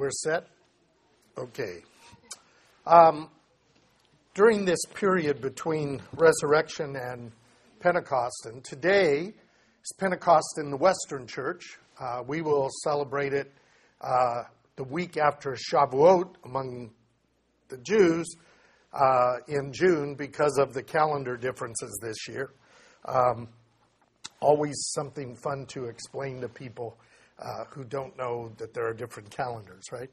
We're set? Okay. Um, during this period between resurrection and Pentecost, and today is Pentecost in the Western Church. Uh, we will celebrate it uh, the week after Shavuot among the Jews uh, in June because of the calendar differences this year. Um, always something fun to explain to people uh, who don't know that there are different calendars, right?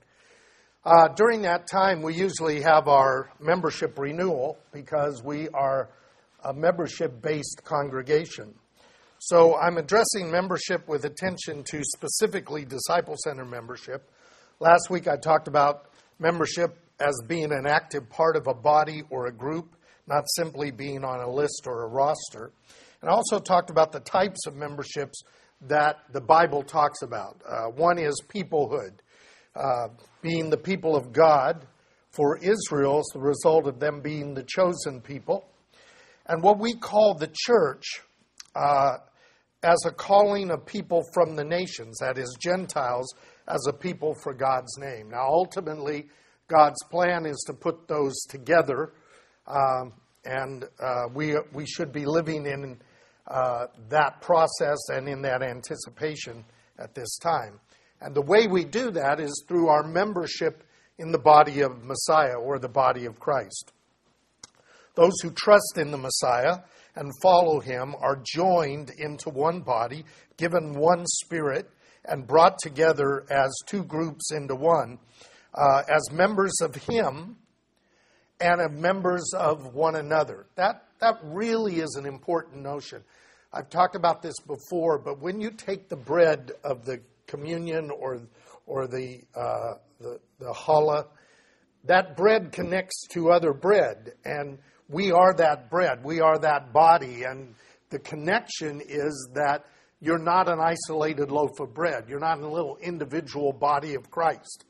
Uh, during that time, we usually have our membership renewal because we are a membership based congregation. So I'm addressing membership with attention to specifically disciple center membership. Last week I talked about membership as being an active part of a body or a group, not simply being on a list or a roster. And I also talked about the types of memberships that the Bible talks about. Uh, one is peoplehood, uh, being the people of God. For Israel, it's the result of them being the chosen people. And what we call the church uh, as a calling of people from the nations, that is, Gentiles, as a people for God's name. Now, ultimately, God's plan is to put those together, um, and uh, we, we should be living in uh, that process and in that anticipation at this time. And the way we do that is through our membership in the body of Messiah or the body of Christ. Those who trust in the Messiah and follow him are joined into one body, given one spirit, and brought together as two groups into one, uh, as members of him and of members of one another. That, that really is an important notion. I've talked about this before, but when you take the bread of the communion or, or the, uh, the, the challah, that bread connects to other bread, and we are that bread. We are that body, and the connection is that you're not an isolated loaf of bread. You're not a little individual body of Christ.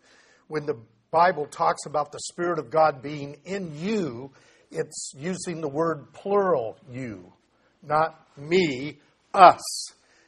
When the Bible talks about the Spirit of God being in you, it's using the word plural you not me, us.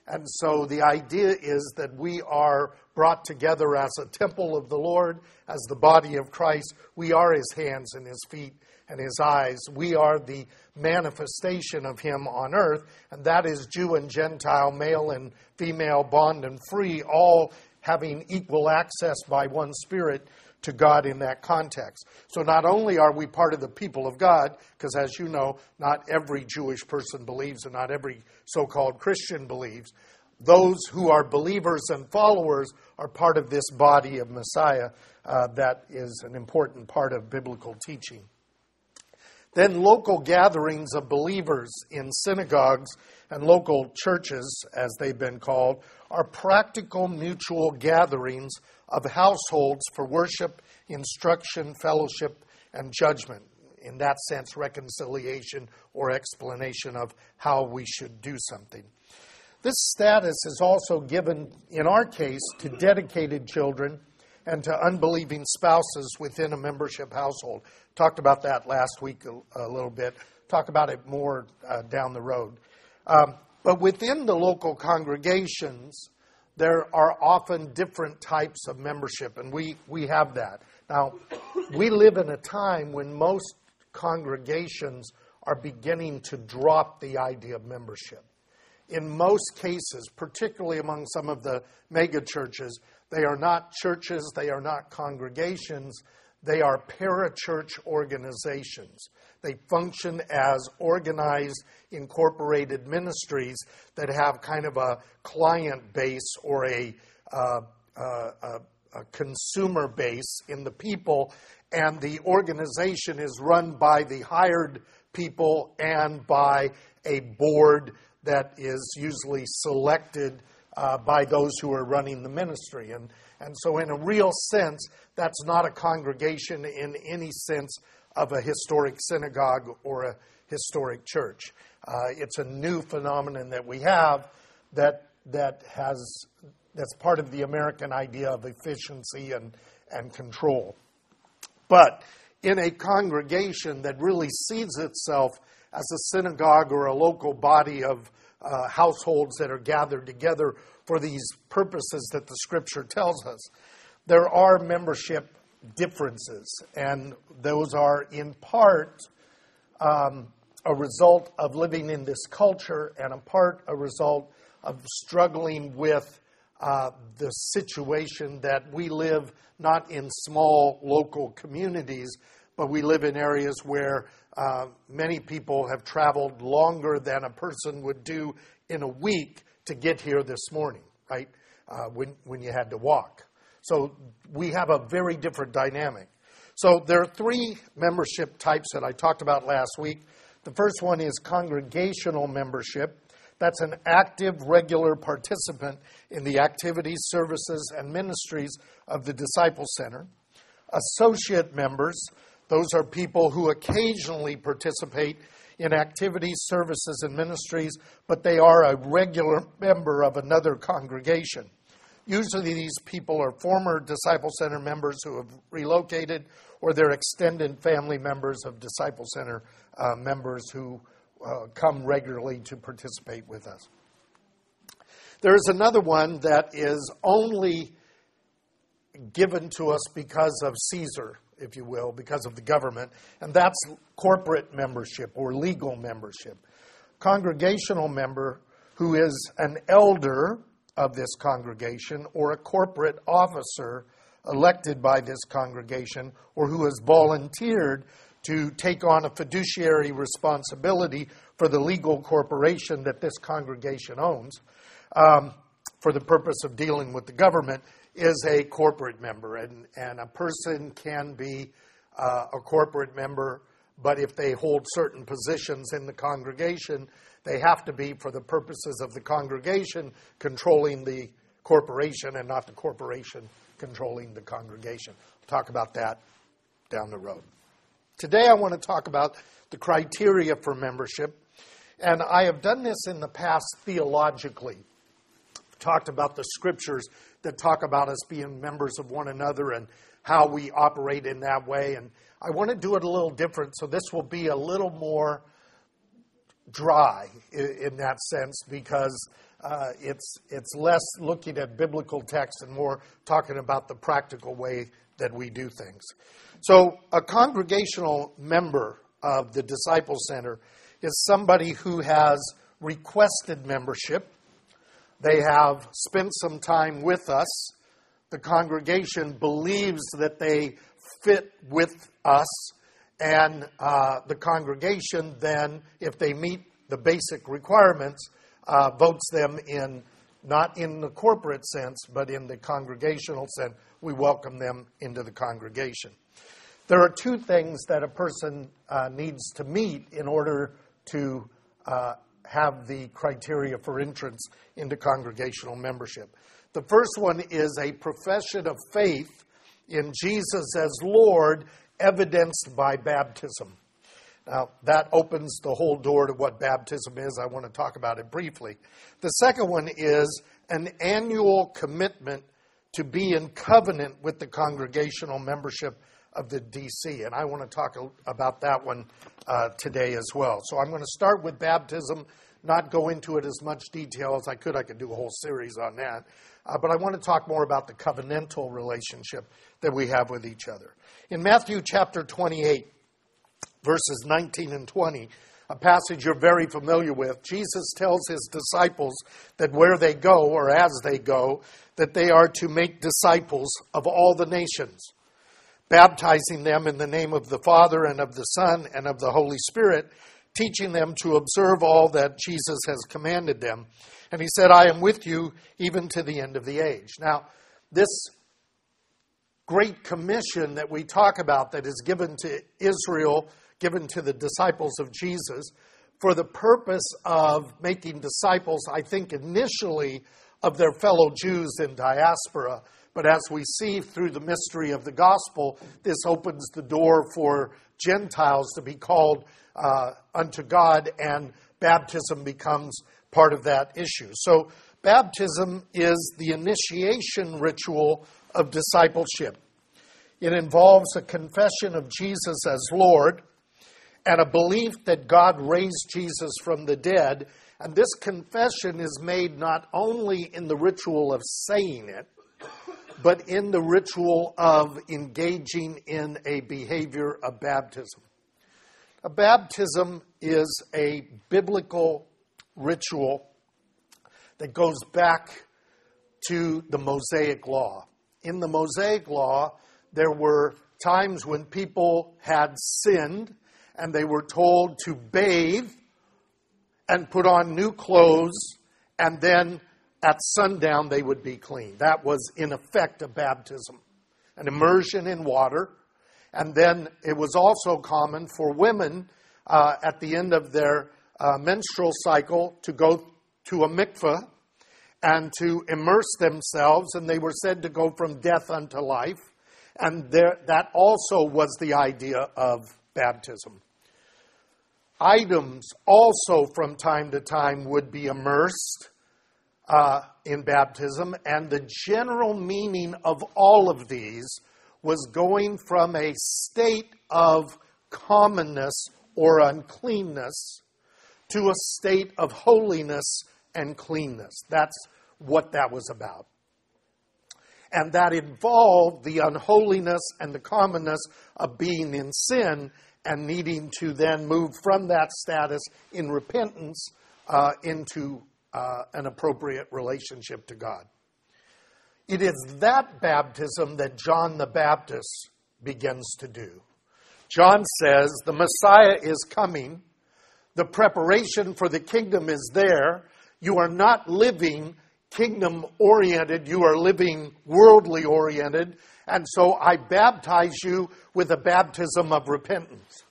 And so the idea is that we are brought together as a temple of the Lord, as the body of Christ. We are his hands and his feet and his eyes. We are the manifestation of him on earth, and that is Jew and Gentile, male and female, bond and free, all having equal access by one Spirit to God in that context. So not only are we part of the people of God, because as you know, not every Jewish person believes and not every so called Christian believes, those who are believers and followers are part of this body of Messiah uh, that is an important part of biblical teaching. Then local gatherings of believers in synagogues and local churches, as they've been called, are practical mutual gatherings of households for worship, instruction, fellowship, and judgment. In that sense, reconciliation or explanation of how we should do something. This status is also given, in our case, to dedicated children and to unbelieving spouses within a membership household. Talked about that last week a, a little bit. Talk about it more uh, down the road. Um, but within the local congregations, there are often different types of membership, and we, we have that. Now, we live in a time when most congregations are beginning to drop the idea of membership. In most cases, particularly among some of the mega churches, they are not churches, they are not congregations, they are parachurch organizations. They function as organized, incorporated ministries that have kind of a client base or a, uh, uh, a, a consumer base in the people, and the organization is run by the hired people and by a board that is usually selected uh, by those who are running the ministry. And, and so, in a real sense, that's not a congregation in any sense of a historic synagogue or a historic church. Uh, it's a new phenomenon that we have that that has that's part of the American idea of efficiency and, and control. But in a congregation that really sees itself as a synagogue or a local body of uh, households that are gathered together for these purposes that the scripture tells us, there are membership differences, and those are in part um, a result of living in this culture and in part a result of struggling with uh, the situation that we live not in small local communities, but we live in areas where uh, many people have traveled longer than a person would do in a week to get here this morning, right? Uh, when, when you had to walk. So we have a very different dynamic. So there are three membership types that I talked about last week. The first one is congregational membership. That's an active, regular participant in the activities, services, and ministries of the Disciple Center. Associate members, those are people who occasionally participate in activities, services, and ministries, but they are a regular member of another congregation. Usually, these people are former Disciple Center members who have relocated, or they're extended family members of Disciple Center uh, members who uh, come regularly to participate with us. There is another one that is only given to us because of Caesar, if you will, because of the government, and that's corporate membership or legal membership. Congregational member who is an elder of this congregation or a corporate officer elected by this congregation or who has volunteered to take on a fiduciary responsibility for the legal corporation that this congregation owns um, for the purpose of dealing with the government is a corporate member. And, and a person can be uh, a corporate member, but if they hold certain positions in the congregation, they have to be for the purposes of the congregation controlling the corporation and not the corporation controlling the congregation. We'll talk about that down the road. Today I want to talk about the criteria for membership, and I have done this in the past theologically. Talked about the scriptures that talk about us being members of one another and how we operate in that way. And I want to do it a little different, so this will be a little more dry in, that sense because uh, it's, it's less looking at biblical text and more talking about the practical way that we do things. So, a congregational member of the Disciple Center is somebody who has requested membership. They have spent some time with us. The congregation believes that they fit with us and uh, the congregation then, if they meet the basic requirements, uh, votes them in, not in the corporate sense, but in the congregational sense. We welcome them into the congregation. There are two things that a person uh, needs to meet in order to uh, have the criteria for entrance into congregational membership. The first one is a profession of faith in Jesus as Lord evidenced by baptism. Now, that opens the whole door to what baptism is. I want to talk about it briefly. The second one is an annual commitment to be in covenant with the congregational membership of the DC. And I want to talk about that one uh, today as well. So I'm going to start with baptism, not go into it as much detail as I could. I could do a whole series on that. Uh, but I want to talk more about the covenantal relationship that we have with each other. In Matthew chapter 28, verses 19 and 20, a passage you're very familiar with, Jesus tells his disciples that where they go, or as they go, that they are to make disciples of all the nations, baptizing them in the name of the Father and of the Son and of the Holy Spirit, teaching them to observe all that Jesus has commanded them. And he said, I am with you even to the end of the age. Now, this Great Commission that we talk about that is given to Israel, given to the disciples of Jesus, for the purpose of making disciples, I think initially of their fellow Jews in diaspora. But as we see through the mystery of the gospel, this opens the door for Gentiles to be called uh, unto God, and baptism becomes part of that issue. So, baptism is the initiation ritual of discipleship. It involves a confession of Jesus as Lord and a belief that God raised Jesus from the dead. And this confession is made not only in the ritual of saying it, but in the ritual of engaging in a behavior of baptism. A baptism is a biblical ritual that goes back to the Mosaic Law. In the Mosaic Law, there were times when people had sinned and they were told to bathe and put on new clothes, and then at sundown they would be clean. That was, in effect, a baptism, an immersion in water. And then it was also common for women uh, at the end of their uh, menstrual cycle to go to a mikveh and to immerse themselves, and they were said to go from death unto life. And there, that also was the idea of baptism. Items also from time to time would be immersed uh, in baptism, and the general meaning of all of these was going from a state of commonness or uncleanness to a state of holiness and cleanness. That's what that was about. And that involved the unholiness and the commonness of being in sin and needing to then move from that status in repentance uh, into uh, an appropriate relationship to God. It is that baptism that John the Baptist begins to do. John says the Messiah is coming, the preparation for the kingdom is there. You are not living kingdom oriented, you are living worldly oriented. And so I baptize you with a baptism of repentance.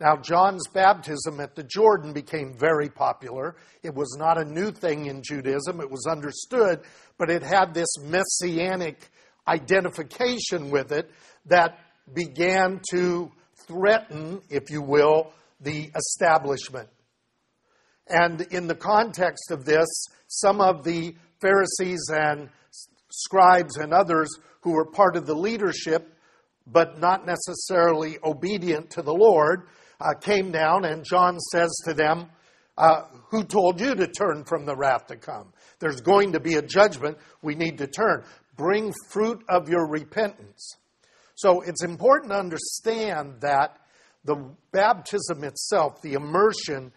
Now, John's baptism at the Jordan became very popular. It was not a new thing in Judaism, it was understood, but it had this messianic identification with it that began to threaten, if you will, the establishment. And in the context of this, some of the Pharisees and scribes and others who were part of the leadership, but not necessarily obedient to the Lord, uh, came down, and John says to them, uh, Who told you to turn from the wrath to come? There's going to be a judgment. We need to turn. Bring fruit of your repentance. So it's important to understand that the baptism itself, the immersion,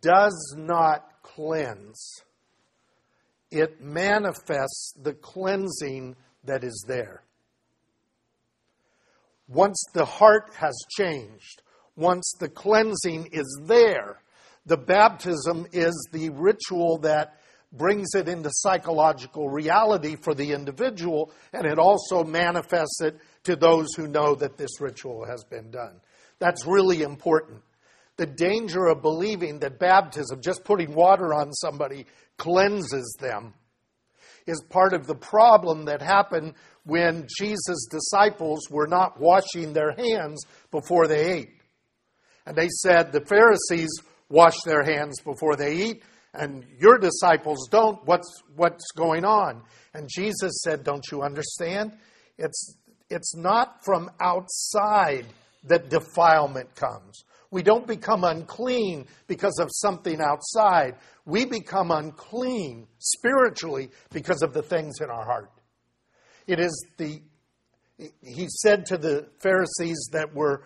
does not cleanse. It manifests the cleansing that is there. Once the heart has changed, once the cleansing is there, the baptism is the ritual that brings it into psychological reality for the individual, and it also manifests it to those who know that this ritual has been done. That's really important. The danger of believing that baptism, just putting water on somebody, cleanses them, is part of the problem that happened when Jesus' disciples were not washing their hands before they ate. And they said, The Pharisees wash their hands before they eat, and your disciples don't. What's, what's going on? And Jesus said, Don't you understand? It's, it's not from outside that defilement comes. We don't become unclean because of something outside. We become unclean spiritually because of the things in our heart. It is the, he said to the Pharisees that were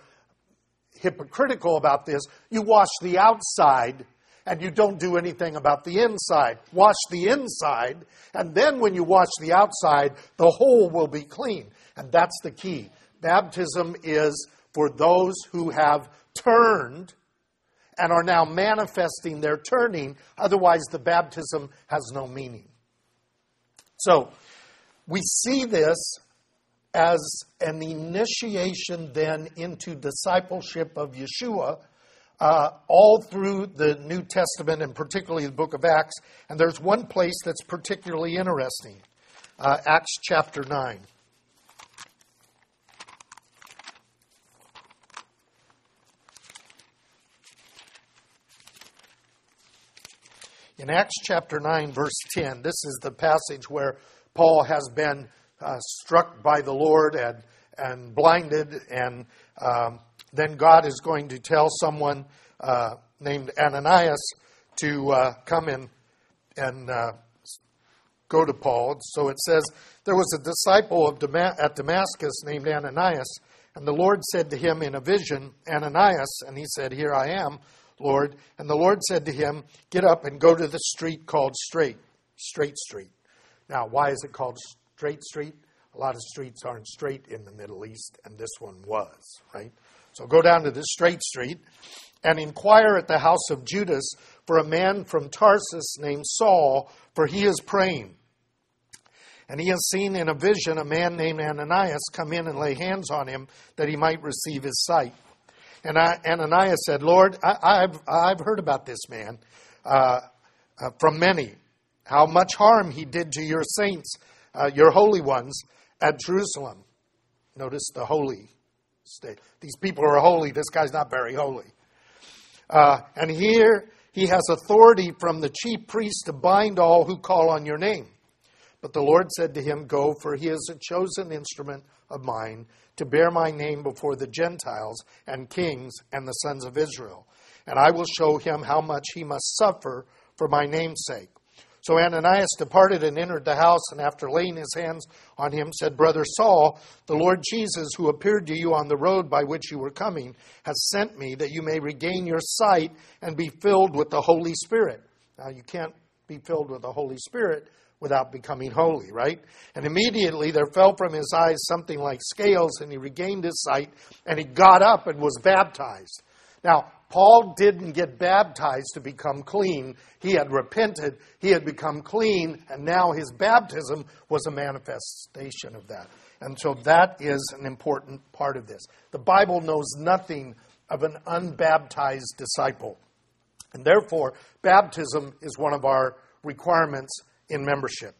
hypocritical about this you wash the outside and you don't do anything about the inside. Wash the inside, and then when you wash the outside, the whole will be clean. And that's the key. Baptism is for those who have turned and are now manifesting their turning. Otherwise, the baptism has no meaning. So, we see this as an initiation then into discipleship of Yeshua uh, all through the New Testament and particularly the book of Acts. And there's one place that's particularly interesting uh, Acts chapter 9. In Acts chapter 9, verse 10, this is the passage where Paul has been uh, struck by the Lord and, and blinded, and um, then God is going to tell someone uh, named Ananias to uh, come in and uh, go to Paul. So it says, There was a disciple of at Damascus named Ananias, and the Lord said to him in a vision, Ananias, and he said, Here I am, Lord. And the Lord said to him, Get up and go to the street called Straight, Straight Street. Now, why is it called Straight Street? A lot of streets aren't straight in the Middle East, and this one was, right? So go down to this straight street and inquire at the house of Judas for a man from Tarsus named Saul, for he is praying. And he has seen in a vision a man named Ananias come in and lay hands on him that he might receive his sight. And I, Ananias said, Lord, I, have I've heard about this man uh, uh, from many, how much harm he did to your saints, uh, your holy ones at Jerusalem. Notice the holy state. These people are holy. This guy's not very holy. Uh, and here he has authority from the chief priest to bind all who call on your name. But the Lord said to him, Go, for he is a chosen instrument of mine to bear my name before the Gentiles and kings and the sons of Israel. And I will show him how much he must suffer for my name's sake. So Ananias departed and entered the house, and after laying his hands on him, said, Brother Saul, the Lord Jesus, who appeared to you on the road by which you were coming, has sent me that you may regain your sight and be filled with the Holy Spirit. Now, you can't be filled with the Holy Spirit without becoming holy, right? And immediately there fell from his eyes something like scales, and he regained his sight, and he got up and was baptized. Now, Paul didn't get baptized to become clean. He had repented, he had become clean, and now his baptism was a manifestation of that. And so that is an important part of this. The Bible knows nothing of an unbaptized disciple. And therefore, baptism is one of our requirements in membership.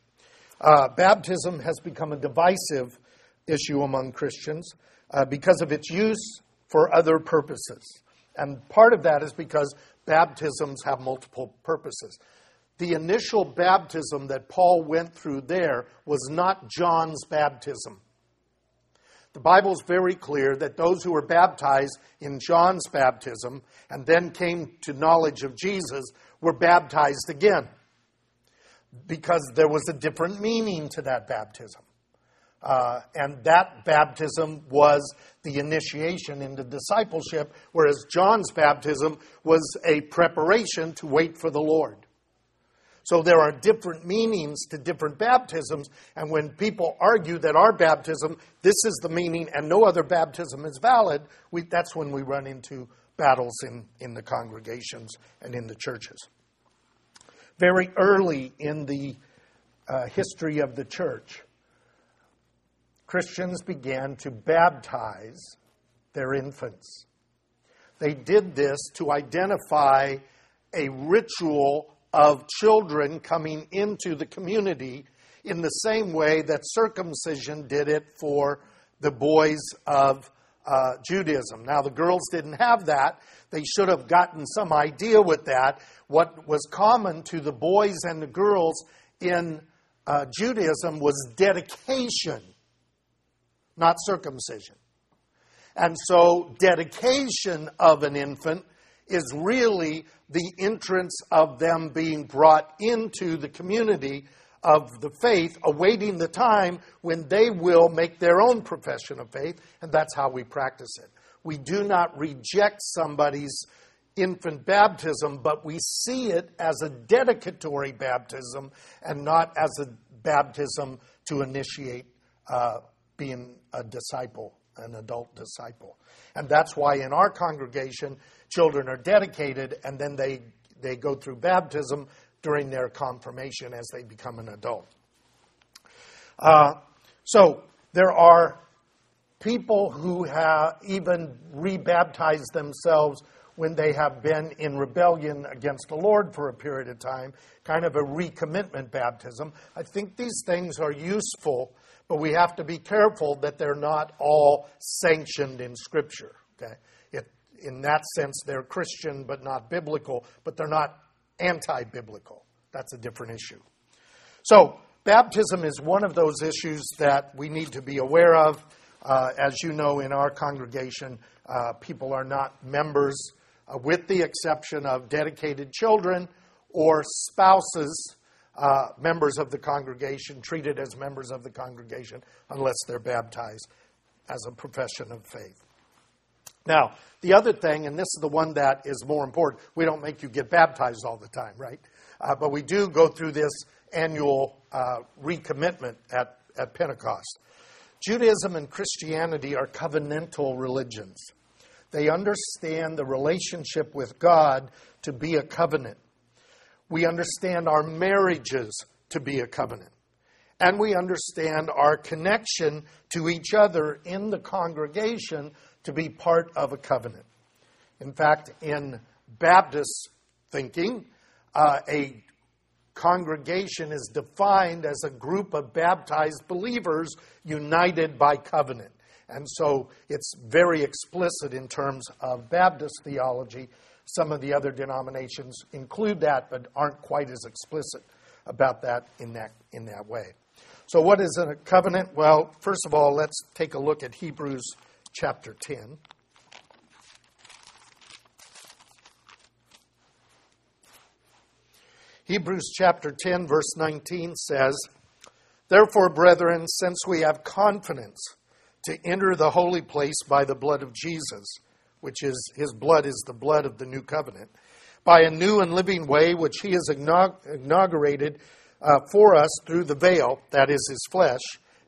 Uh, baptism has become a divisive issue among Christians uh, because of its use for other purposes. And part of that is because baptisms have multiple purposes. The initial baptism that Paul went through there was not John's baptism. The Bible is very clear that those who were baptized in John's baptism and then came to knowledge of Jesus were baptized again because there was a different meaning to that baptism. Uh, and that baptism was the initiation into discipleship, whereas John's baptism was a preparation to wait for the Lord. So there are different meanings to different baptisms, and when people argue that our baptism, this is the meaning and no other baptism is valid, we, that's when we run into battles in, in the congregations and in the churches. Very early in the uh, history of the church, Christians began to baptize their infants. They did this to identify a ritual of children coming into the community in the same way that circumcision did it for the boys of uh, Judaism. Now, the girls didn't have that. They should have gotten some idea with that. What was common to the boys and the girls in uh, Judaism was dedication not circumcision. And so, dedication of an infant is really the entrance of them being brought into the community of the faith, awaiting the time when they will make their own profession of faith, and that's how we practice it. We do not reject somebody's infant baptism, but we see it as a dedicatory baptism and not as a baptism to initiate uh, being a disciple, an adult disciple. And that's why in our congregation, children are dedicated and then they, they go through baptism during their confirmation as they become an adult. Uh, so there are people who have even rebaptized themselves when they have been in rebellion against the Lord for a period of time, kind of a recommitment baptism. I think these things are useful but we have to be careful that they're not all sanctioned in Scripture. Okay? It, in that sense, they're Christian but not biblical, but they're not anti biblical. That's a different issue. So, baptism is one of those issues that we need to be aware of. Uh, as you know, in our congregation, uh, people are not members, uh, with the exception of dedicated children or spouses uh, members of the congregation, treated as members of the congregation, unless they're baptized as a profession of faith. Now, the other thing, and this is the one that is more important, we don't make you get baptized all the time, right? Uh, but we do go through this annual uh, recommitment at, at Pentecost. Judaism and Christianity are covenantal religions. They understand the relationship with God to be a covenant. We understand our marriages to be a covenant. And we understand our connection to each other in the congregation to be part of a covenant. In fact, in Baptist thinking, uh, a congregation is defined as a group of baptized believers united by covenant. And so it's very explicit in terms of Baptist theology. Some of the other denominations include that, but aren't quite as explicit about that in that, in that way. So, what is a covenant? Well, first of all, let's take a look at Hebrews chapter 10. Hebrews chapter 10, verse 19 says, Therefore, brethren, since we have confidence to enter the holy place by the blood of Jesus, which is his blood is the blood of the new covenant, by a new and living way which he has inaugurated uh, for us through the veil, that is his flesh.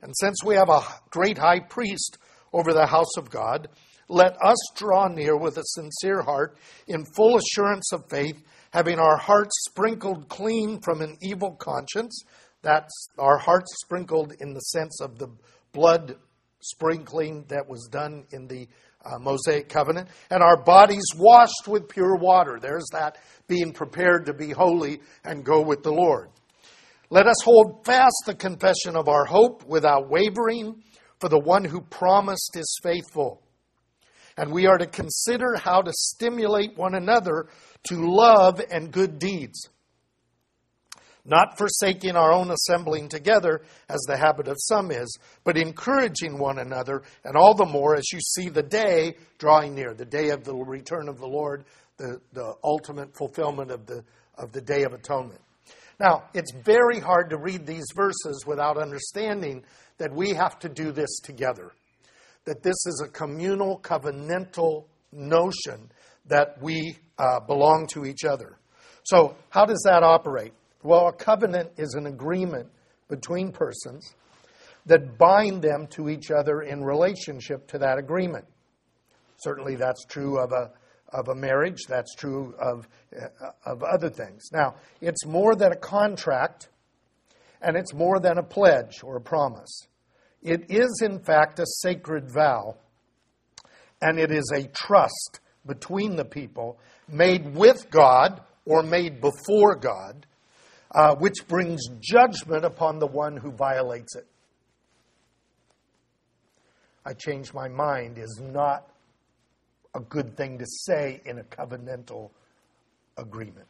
And since we have a great high priest over the house of God, let us draw near with a sincere heart, in full assurance of faith, having our hearts sprinkled clean from an evil conscience. That's our hearts sprinkled in the sense of the blood sprinkling that was done in the uh, Mosaic covenant, and our bodies washed with pure water. There's that being prepared to be holy and go with the Lord. Let us hold fast the confession of our hope without wavering, for the one who promised is faithful. And we are to consider how to stimulate one another to love and good deeds not forsaking our own assembling together, as the habit of some is, but encouraging one another, and all the more as you see the day drawing near, the day of the return of the Lord, the, the ultimate fulfillment of the, of the Day of Atonement. Now, it's very hard to read these verses without understanding that we have to do this together, that this is a communal, covenantal notion that we uh, belong to each other. So, how does that operate? Well, a covenant is an agreement between persons that bind them to each other in relationship to that agreement. Certainly, that's true of a, of a marriage, that's true of, uh, of other things. Now, it's more than a contract, and it's more than a pledge or a promise. It is, in fact, a sacred vow, and it is a trust between the people made with God or made before God uh, which brings judgment upon the one who violates it. I change my mind is not a good thing to say in a covenantal agreement.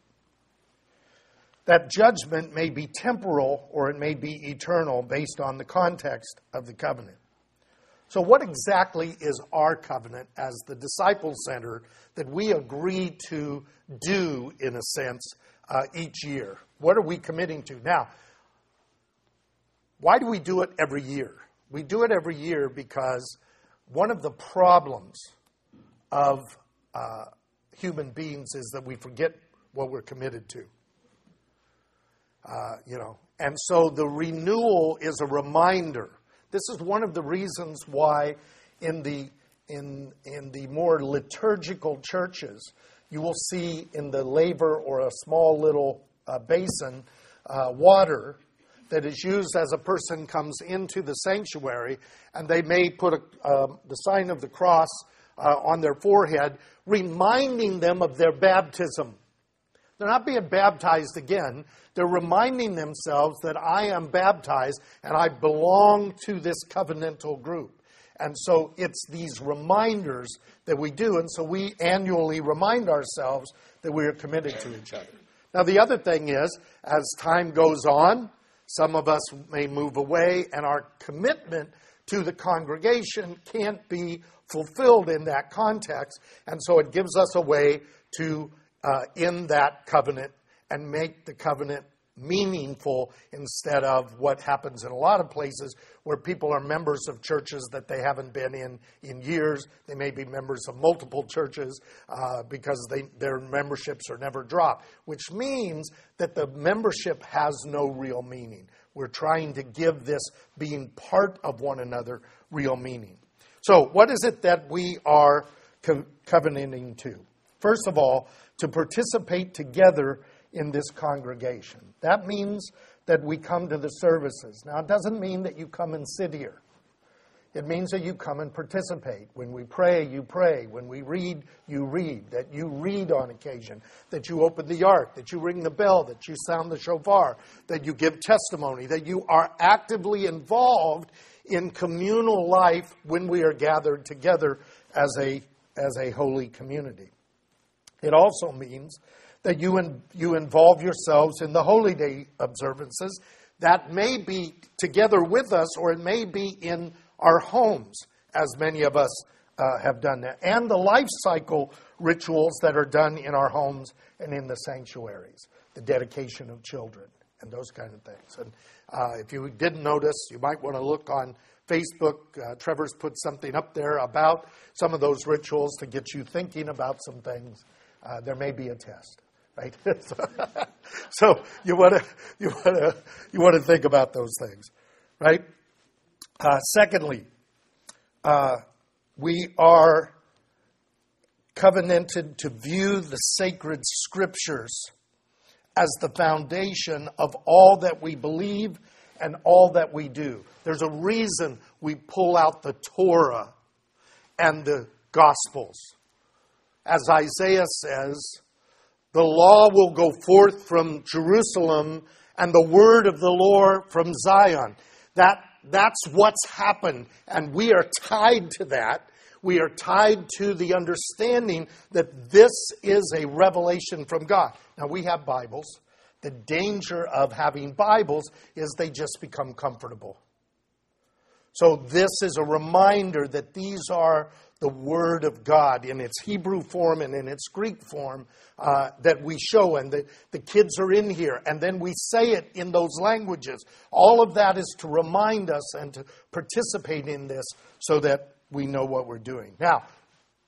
That judgment may be temporal or it may be eternal based on the context of the covenant. So, what exactly is our covenant as the disciple center that we agree to do, in a sense, uh, each year? What are we committing to? Now, why do we do it every year? We do it every year because one of the problems of uh, human beings is that we forget what we're committed to. Uh, you know, and so the renewal is a reminder. This is one of the reasons why, in the in in the more liturgical churches, you will see in the laver or a small little uh, basin uh, water that is used as a person comes into the sanctuary, and they may put a, um, the sign of the cross uh, on their forehead, reminding them of their baptism. They're not being baptized again. They're reminding themselves that I am baptized and I belong to this covenantal group. And so it's these reminders that we do. And so we annually remind ourselves that we are committed to each other. Now, the other thing is, as time goes on, some of us may move away, and our commitment to the congregation can't be fulfilled in that context. And so it gives us a way to uh, end that covenant and make the covenant meaningful instead of what happens in a lot of places where people are members of churches that they haven't been in in years. They may be members of multiple churches uh, because they, their memberships are never dropped, which means that the membership has no real meaning. We're trying to give this being part of one another real meaning. So, what is it that we are co- covenanting to? First of all, to participate together in this congregation. That means that we come to the services. Now, it doesn't mean that you come and sit here. It means that you come and participate. When we pray, you pray. When we read, you read. That you read on occasion. That you open the ark. That you ring the bell. That you sound the shofar. That you give testimony. That you are actively involved in communal life when we are gathered together as a, as a holy community. It also means that you, in, you involve yourselves in the holy day observances. That may be together with us, or it may be in our homes, as many of us uh, have done that, and the life cycle rituals that are done in our homes and in the sanctuaries, the dedication of children, and those kind of things. And uh, if you didn't notice, you might want to look on Facebook. Uh, Trevor's put something up there about some of those rituals to get you thinking about some things. Uh, there may be a test right? so you want to you want to you want to think about those things, right? Uh, secondly, uh, we are covenanted to view the sacred scriptures as the foundation of all that we believe and all that we do. There's a reason we pull out the Torah and the Gospels. As Isaiah says, the law will go forth from Jerusalem and the word of the Lord from Zion. That, that's what's happened, and we are tied to that. We are tied to the understanding that this is a revelation from God. Now, we have Bibles. The danger of having Bibles is they just become comfortable. So, this is a reminder that these are the Word of God in its Hebrew form and in its Greek form uh, that we show, and the, the kids are in here, and then we say it in those languages. All of that is to remind us and to participate in this so that we know what we're doing. Now,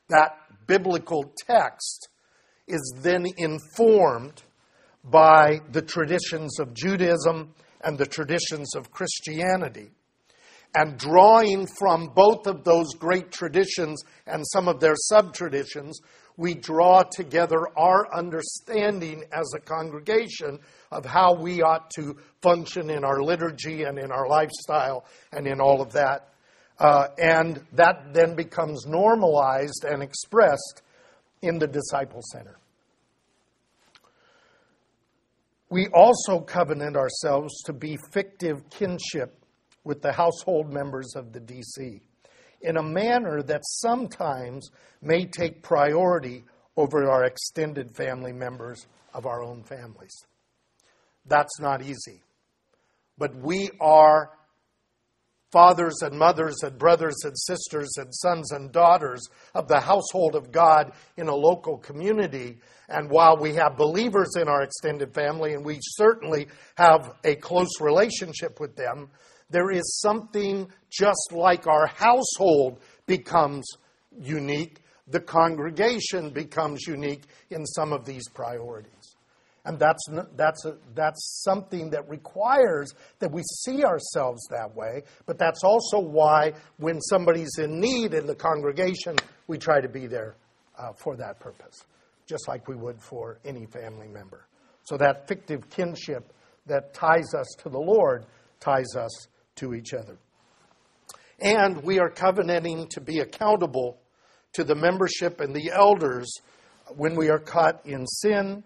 that biblical text is then informed by the traditions of Judaism and the traditions of Christianity. And drawing from both of those great traditions and some of their sub traditions, we draw together our understanding as a congregation of how we ought to function in our liturgy and in our lifestyle and in all of that. Uh, and that then becomes normalized and expressed in the disciple center. We also covenant ourselves to be fictive kinship with the household members of the DC in a manner that sometimes may take priority over our extended family members of our own families. That's not easy. But we are fathers and mothers and brothers and sisters and sons and daughters of the household of God in a local community. And while we have believers in our extended family, and we certainly have a close relationship with them, there is something just like our household becomes unique, the congregation becomes unique in some of these priorities. And that's, that's, a, that's something that requires that we see ourselves that way, but that's also why when somebody's in need in the congregation, we try to be there uh, for that purpose, just like we would for any family member. So that fictive kinship that ties us to the Lord ties us to each other. And we are covenanting to be accountable to the membership and the elders when we are caught in sin,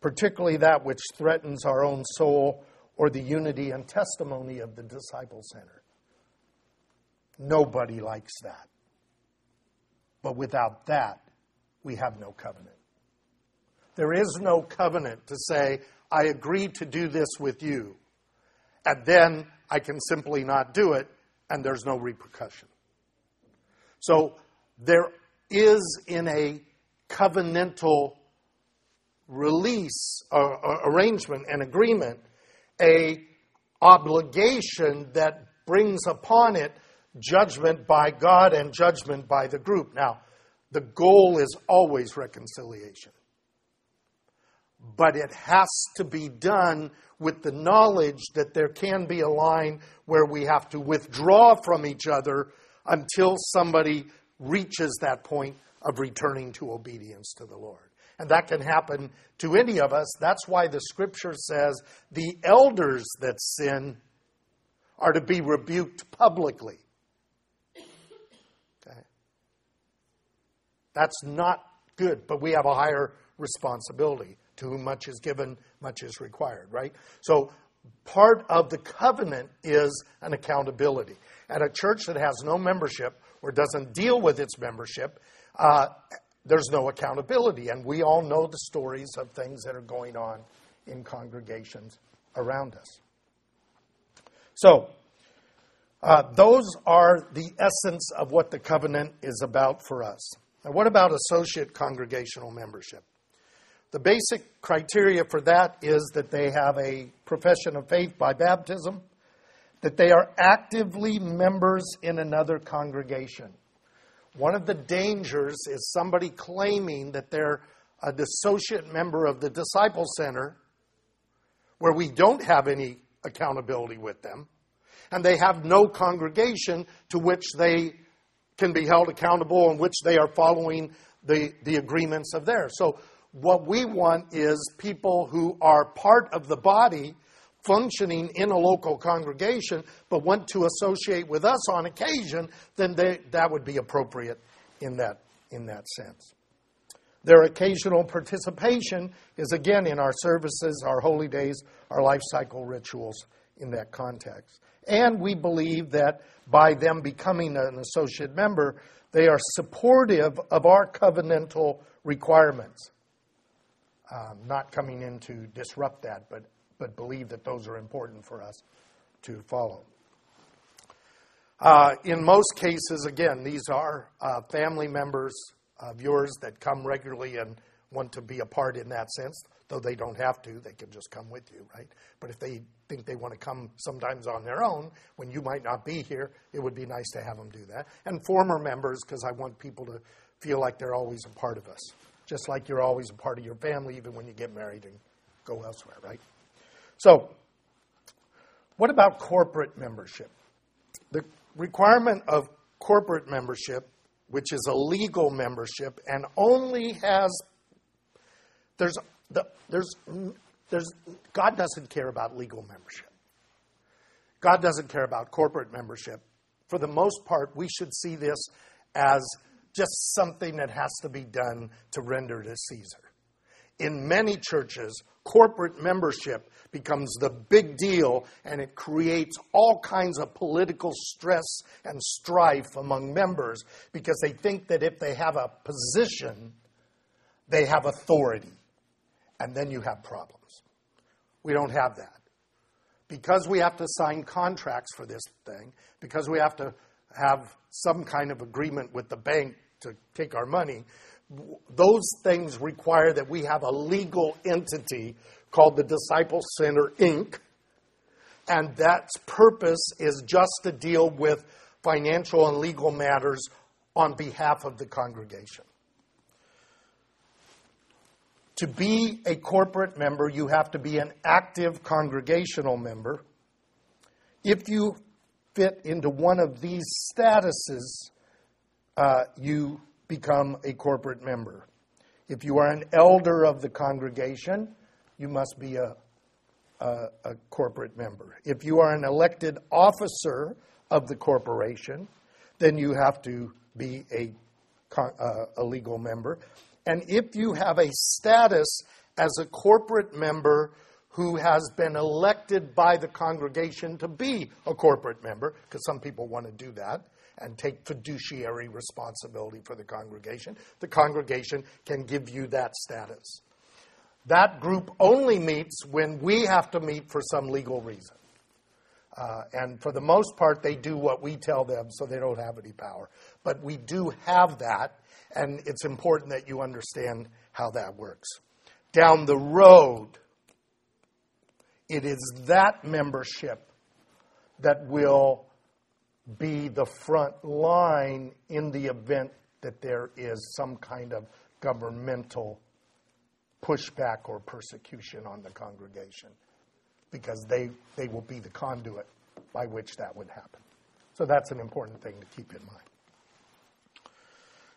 particularly that which threatens our own soul or the unity and testimony of the disciple center. Nobody likes that. But without that, we have no covenant. There is no covenant to say, I agree to do this with you, and then I can simply not do it, and there's no repercussion. So there is in a covenantal release or, or arrangement and agreement a obligation that brings upon it judgment by God and judgment by the group. Now, the goal is always reconciliation. But it has to be done with the knowledge that there can be a line where we have to withdraw from each other until somebody reaches that point of returning to obedience to the Lord. And that can happen to any of us. That's why the scripture says the elders that sin are to be rebuked publicly. Okay. That's not good, but we have a higher responsibility. To whom much is given, much is required, right? So part of the covenant is an accountability. And a church that has no membership or doesn't deal with its membership, uh, there's no accountability. And we all know the stories of things that are going on in congregations around us. So, uh, those are the essence of what the covenant is about for us. Now, what about associate congregational membership? The basic criteria for that is that they have a profession of faith by baptism, that they are actively members in another congregation. One of the dangers is somebody claiming that they're an associate member of the Disciple Center, where we don't have any accountability with them, and they have no congregation to which they can be held accountable and which they are following the, the agreements of theirs. So, what we want is people who are part of the body functioning in a local congregation but want to associate with us on occasion, then they, that would be appropriate in that, in that sense. Their occasional participation is again in our services, our holy days, our life cycle rituals in that context. And we believe that by them becoming an associate member, they are supportive of our covenantal requirements. Um, not coming in to disrupt that, but but believe that those are important for us to follow. Uh, in most cases, again, these are uh, family members of yours that come regularly and want to be a part in that sense, though they don't have to. They can just come with you, right? But if they think they want to come sometimes on their own, when you might not be here, it would be nice to have them do that. And former members, because I want people to feel like they're always a part of us, just like you're always a part of your family, even when you get married and go elsewhere, right? So, what about corporate membership? The requirement of corporate membership, which is a legal membership and only has there's the, there's there's God doesn't care about legal membership. God doesn't care about corporate membership. For the most part, we should see this as just something that has to be done to render to Caesar. In many churches, corporate membership becomes the big deal and it creates all kinds of political stress and strife among members because they think that if they have a position, they have authority. And then you have problems. We don't have that. Because we have to sign contracts for this thing, because we have to have some kind of agreement with the bank to take our money, those things require that we have a legal entity called the Disciple Center, Inc., and that purpose is just to deal with financial and legal matters on behalf of the congregation. To be a corporate member, you have to be an active congregational member. If you fit into one of these statuses, uh, you become a corporate member. If you are an elder of the congregation, you must be a, a, a, corporate member. If you are an elected officer of the corporation, then you have to be a, uh, a legal member. And if you have a status as a corporate member who has been elected by the congregation to be a corporate member, because some people want to do that, and take fiduciary responsibility for the congregation. The congregation can give you that status. That group only meets when we have to meet for some legal reason. Uh, and for the most part, they do what we tell them, so they don't have any power. But we do have that, and it's important that you understand how that works. Down the road, it is that membership that will be the front line in the event that there is some kind of governmental pushback or persecution on the congregation because they, they will be the conduit by which that would happen. So that's an important thing to keep in mind.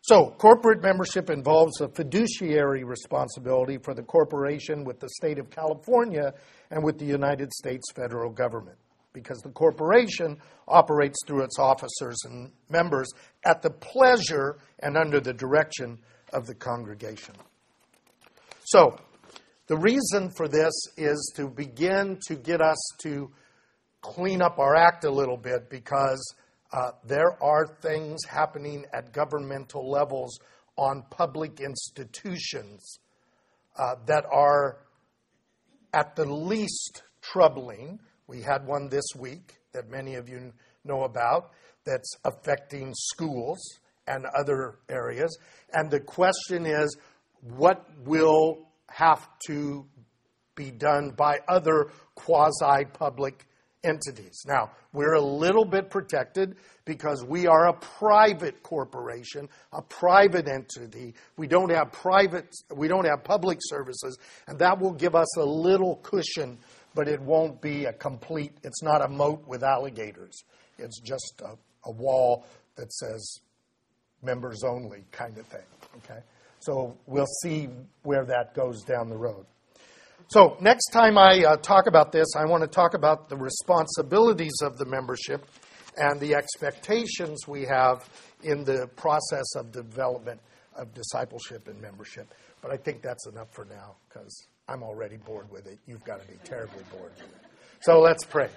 So, corporate membership involves a fiduciary responsibility for the corporation with the state of California and with the United States federal government because the corporation operates through its officers and members at the pleasure and under the direction of the congregation. So, the reason for this is to begin to get us to clean up our act a little bit because uh, there are things happening at governmental levels on public institutions uh, that are at the least troubling. We had one this week that many of you know about that's affecting schools and other areas. And the question is what will have to be done by other quasi public entities. Now, we're a little bit protected because we are a private corporation, a private entity. We don't have private we don't have public services, and that will give us a little cushion, but it won't be a complete it's not a moat with alligators. It's just a, a wall that says members only kind of thing. Okay? So we'll see where that goes down the road. So, next time I uh, talk about this, I want to talk about the responsibilities of the membership and the expectations we have in the process of development of discipleship and membership. But I think that's enough for now because I'm already bored with it. You've got to be terribly bored with it. So, let's pray.